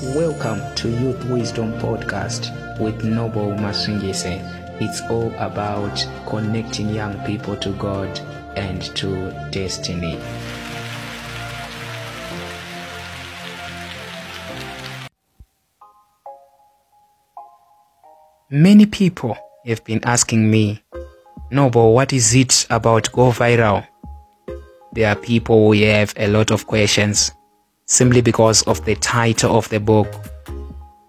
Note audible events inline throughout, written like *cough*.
Welcome to Youth Wisdom Podcast with Noble Masungese. It's all about connecting young people to God and to destiny. Many people have been asking me, Noble, what is it about Go Viral? There are people who have a lot of questions simply because of the title of the book.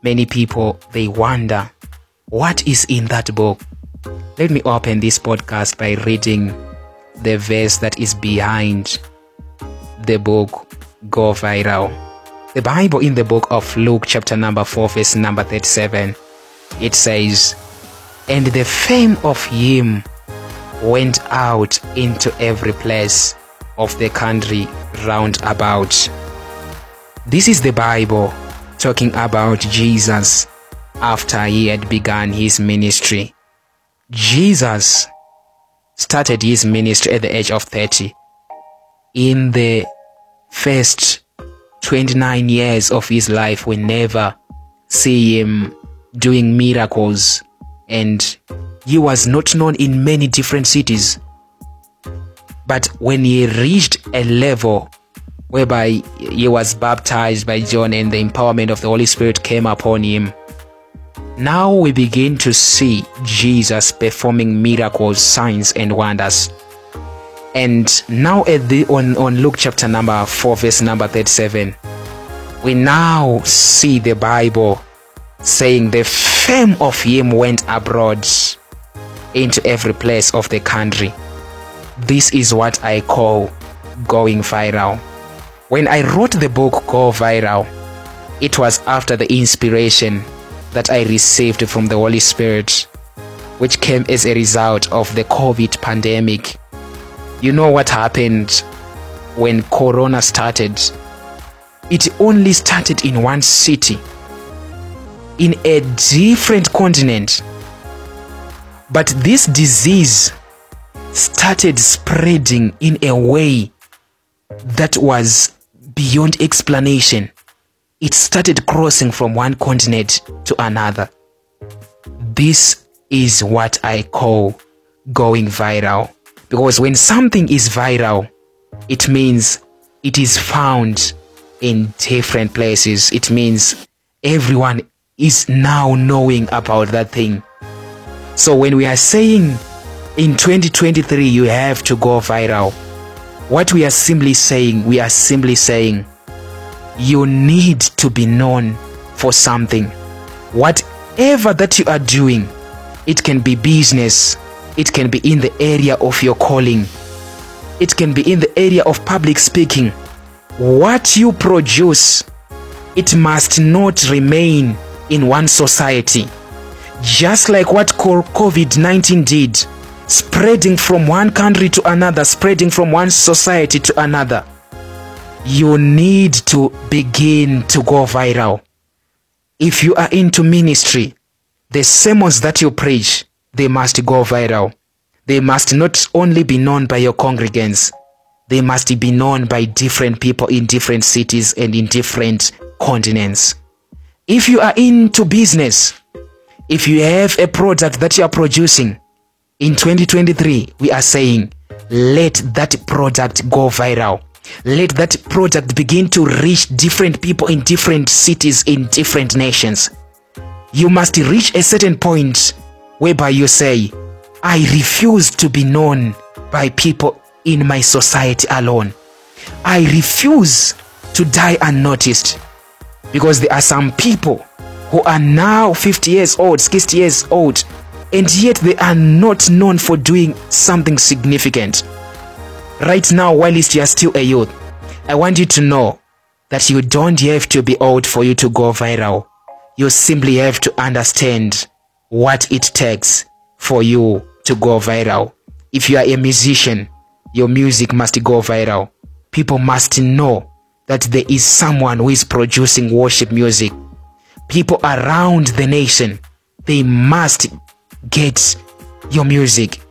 Many people they wonder what is in that book. Let me open this podcast by reading the verse that is behind the book Go Viral. The Bible in the book of Luke, chapter number 4, verse number 37, it says, And the fame of him went out into every place of the country round about. This is the Bible talking about Jesus after he had begun his ministry. Jesus started his ministry at the age of 30. In the first 29 years of his life, we never see him doing miracles, and he was not known in many different cities. But when he reached a level whereby he was baptized by John and the empowerment of the Holy Spirit came upon him, now we begin to see Jesus performing miracles, signs, and wonders. And now at the on, on Luke chapter number 4, verse number 37, we now see the Bible saying the fame of him went abroad into every place of the country. This is what I call going viral. When I wrote the book Go Viral, it was after the inspiration that I received from the Holy Spirit, which came as a result of the COVID pandemic. You know what happened when Corona started? It only started in one city, in a different continent. But this disease started spreading in a way that was beyond explanation. It started crossing from one continent to another. This is what I call going viral. Because when something is viral, it means it is found in different places. It means everyone is now knowing about that thing. So when we are saying in 2023 you have to go viral, what we are simply saying, we are simply saying you need to be known for something. Whatever that you are doing, it can be business, it can be in the area of your calling, it can be in the area of public speaking. What you produce, it must not remain in one society. Just like what COVID 19 did, spreading from one country to another, spreading from one society to another. You need to begin to go viral. If you are into ministry, the sermons that you preach, they must go viral. They must not only be known by your congregants, they must be known by different people in different cities and in different continents. If you are into business, if you have a product that you are producing, in 2023, we are saying, let that product go viral. Let that product begin to reach different people in different cities, in different nations. You must reach a certain point whereby you say, I refuse to be known by people in my society alone. I refuse to die unnoticed because there are some people who are now 50 years old, 60 years old, and yet they are not known for doing something significant. Right now, while you are still a youth, I want you to know that you don't have to be old for you to go viral. You simply have to understand what it takes for you to go viral. If you are a musician, your music must go viral. People must know that there is someone who is producing worship music. People around the nation, they must get your music.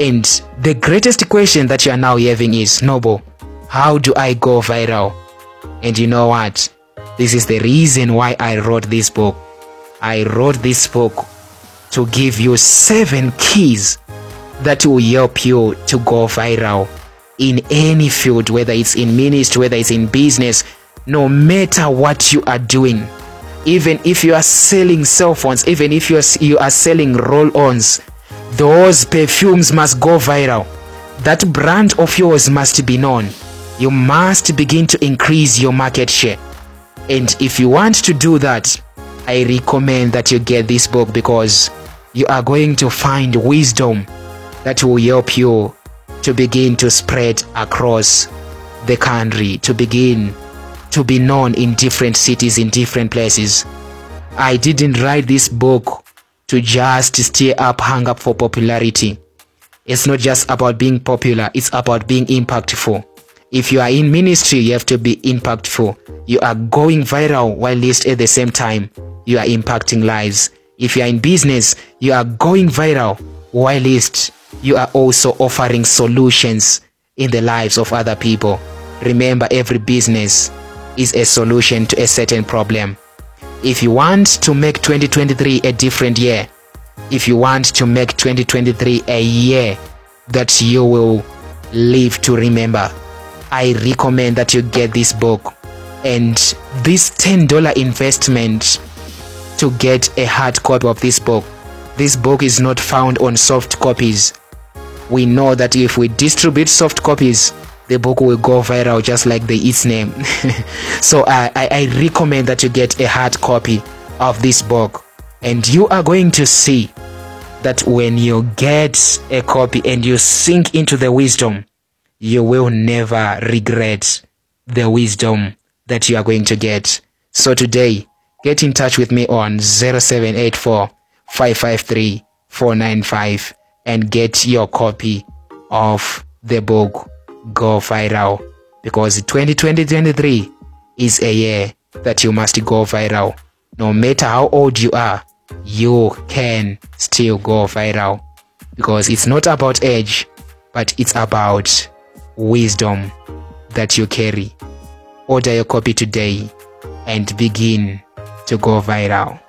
And the greatest question that you are now having is Noble, how do I go viral? And you know what? This is the reason why I wrote this book. I wrote this book to give you seven keys that will help you to go viral in any field, whether it's in ministry, whether it's in business, no matter what you are doing. Even if you are selling cell phones, even if you are, you are selling roll ons, those perfumes must go viral. That brand of yours must be known. You must begin to increase your market share. And if you want to do that, I recommend that you get this book because you are going to find wisdom that will help you to begin to spread across the country, to begin to be known in different cities, in different places. I didn't write this book to just stay up, hang up for popularity. It's not just about being popular, it's about being impactful. If you are in ministry, you have to be impactful. You are going viral while least at the same time, you are impacting lives. If you are in business, you are going viral while least you are also offering solutions in the lives of other people. Remember, every business is a solution to a certain problem. If you want to make 2023 a different year, if you want to make 2023 a year that you will live to remember, I recommend that you get this book and this $10 investment to get a hard copy of this book. This book is not found on soft copies we know that if we distribute soft copies the book will go viral just like the its name. *laughs* So I, I, I recommend that you get a hard copy of this book. And you are going to see that when you get a copy and you sink into the wisdom you will never regret the wisdom that you are going to get. So today get in touch with me on 0784 553 495 and get your copy of the book Go Viral because 2023 is a year that you must go viral. No matter how old you are, you can still go viral because it's not about age, but it's about wisdom that you carry. Order your copy today and begin to go viral.